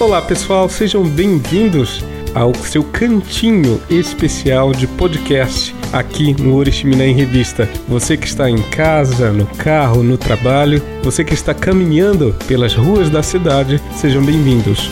Olá pessoal, sejam bem-vindos ao seu cantinho especial de podcast aqui no Oriximiná em Revista. Você que está em casa, no carro, no trabalho, você que está caminhando pelas ruas da cidade, sejam bem-vindos.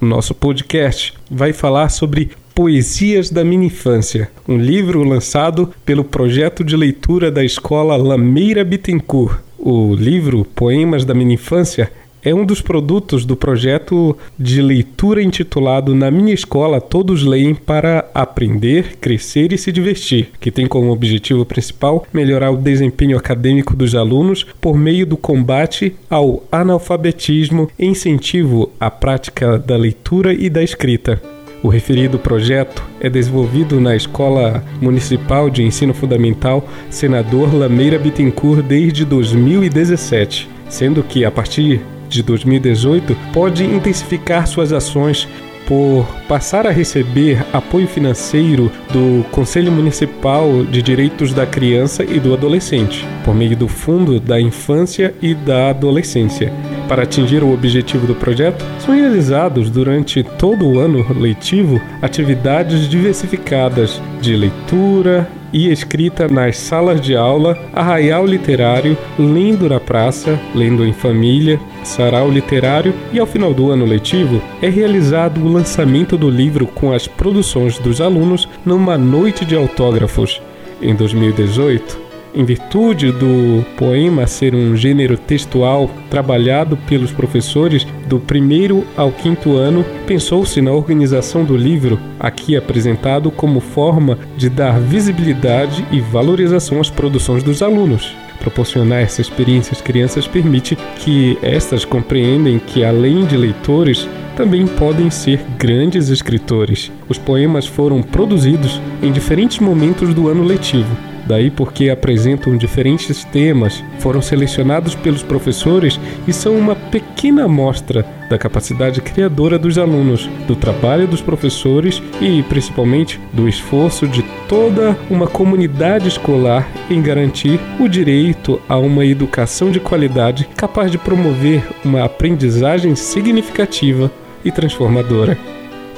Nosso podcast vai falar sobre Poesias da Minha Infância, um livro lançado pelo projeto de leitura da escola Lameira Bittencourt. O livro Poemas da Minha Infância é um dos produtos do projeto de leitura intitulado Na Minha Escola Todos Leem para Aprender, Crescer e Se Divertir, que tem como objetivo principal melhorar o desempenho acadêmico dos alunos por meio do combate ao analfabetismo e incentivo à prática da leitura e da escrita. O referido projeto é desenvolvido na Escola Municipal de Ensino Fundamental Senador Lameira Bittencourt desde 2017, sendo que a partir de 2018 pode intensificar suas ações por passar a receber apoio financeiro do Conselho Municipal de Direitos da Criança e do Adolescente, por meio do Fundo da Infância e da Adolescência para atingir o objetivo do projeto, são realizados durante todo o ano letivo atividades diversificadas de leitura e escrita nas salas de aula, arraial literário, lendo na praça, lendo em família, sarau literário e ao final do ano letivo é realizado o lançamento do livro com as produções dos alunos numa noite de autógrafos. Em 2018, em virtude do poema ser um gênero textual trabalhado pelos professores do primeiro ao quinto ano, pensou-se na organização do livro, aqui apresentado como forma de dar visibilidade e valorização às produções dos alunos. Proporcionar essa experiência às crianças permite que estas compreendem que, além de leitores, também podem ser grandes escritores. Os poemas foram produzidos em diferentes momentos do ano letivo Daí porque apresentam diferentes temas, foram selecionados pelos professores e são uma pequena amostra da capacidade criadora dos alunos, do trabalho dos professores e, principalmente, do esforço de toda uma comunidade escolar em garantir o direito a uma educação de qualidade capaz de promover uma aprendizagem significativa e transformadora.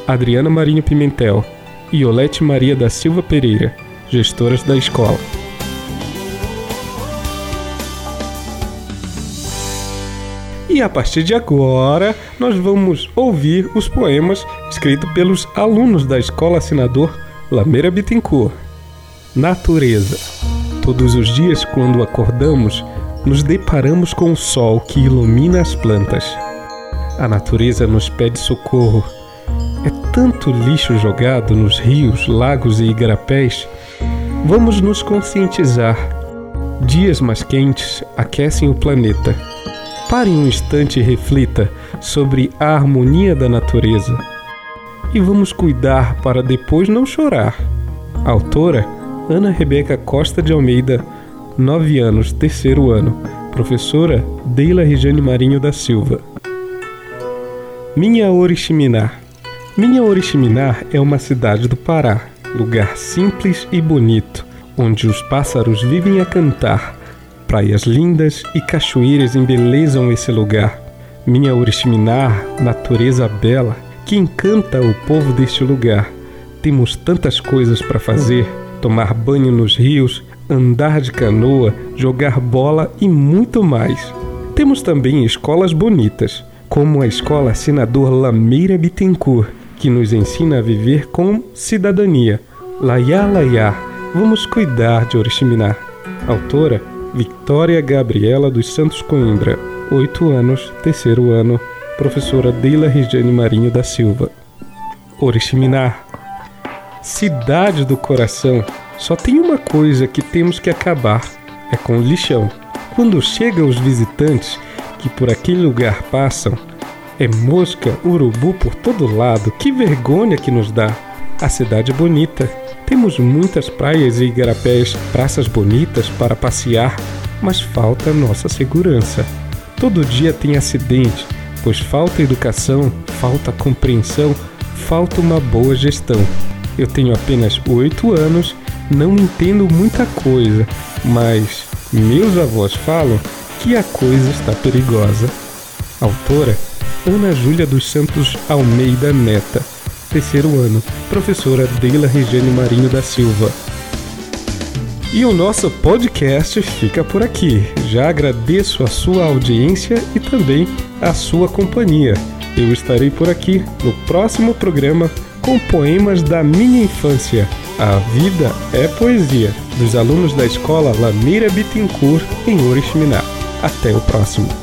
Adriana Marinho Pimentel e Olete Maria da Silva Pereira gestoras da escola. E a partir de agora, nós vamos ouvir os poemas escritos pelos alunos da Escola Assinador Lameira Bittencourt. Natureza. Todos os dias, quando acordamos, nos deparamos com o sol que ilumina as plantas. A natureza nos pede socorro. É tanto lixo jogado nos rios, lagos e igarapés Vamos nos conscientizar. Dias mais quentes aquecem o planeta. Pare um instante e reflita sobre a harmonia da natureza. E vamos cuidar para depois não chorar. Autora Ana Rebeca Costa de Almeida, 9 anos, terceiro ano. Professora Deila Regiane Marinho da Silva. Minha Oriximiná. Minha Oriximiná é uma cidade do Pará lugar simples e bonito, onde os pássaros vivem a cantar. Praias lindas e cachoeiras embelezam esse lugar. Minha Oriximiná, natureza bela, que encanta o povo deste lugar. Temos tantas coisas para fazer: tomar banho nos rios, andar de canoa, jogar bola e muito mais. Temos também escolas bonitas, como a Escola Senador Lameira Bittencourt, que nos ensina a viver com cidadania. Laiá, Laiá, vamos cuidar de Oriximiná. Autora Victoria Gabriela dos Santos Coimbra, 8 anos, terceiro ano, professora Deila Regiane Marinho da Silva. Oriximiná, cidade do coração, só tem uma coisa que temos que acabar: é com o lixão. Quando chegam os visitantes que por aquele lugar passam, é mosca, urubu por todo lado. Que vergonha que nos dá. A cidade é bonita. Temos muitas praias e igarapés, praças bonitas para passear, mas falta nossa segurança. Todo dia tem acidente, pois falta educação, falta compreensão, falta uma boa gestão. Eu tenho apenas oito anos, não entendo muita coisa, mas meus avós falam que a coisa está perigosa. Autora Ana Júlia dos Santos Almeida Meta. Terceiro ano, professora Deila Regiane Marinho da Silva. E o nosso podcast fica por aqui. Já agradeço a sua audiência e também a sua companhia. Eu estarei por aqui no próximo programa com poemas da minha infância. A Vida é Poesia, dos alunos da escola Lameira Bittencourt, em Oriximiná. Até o próximo.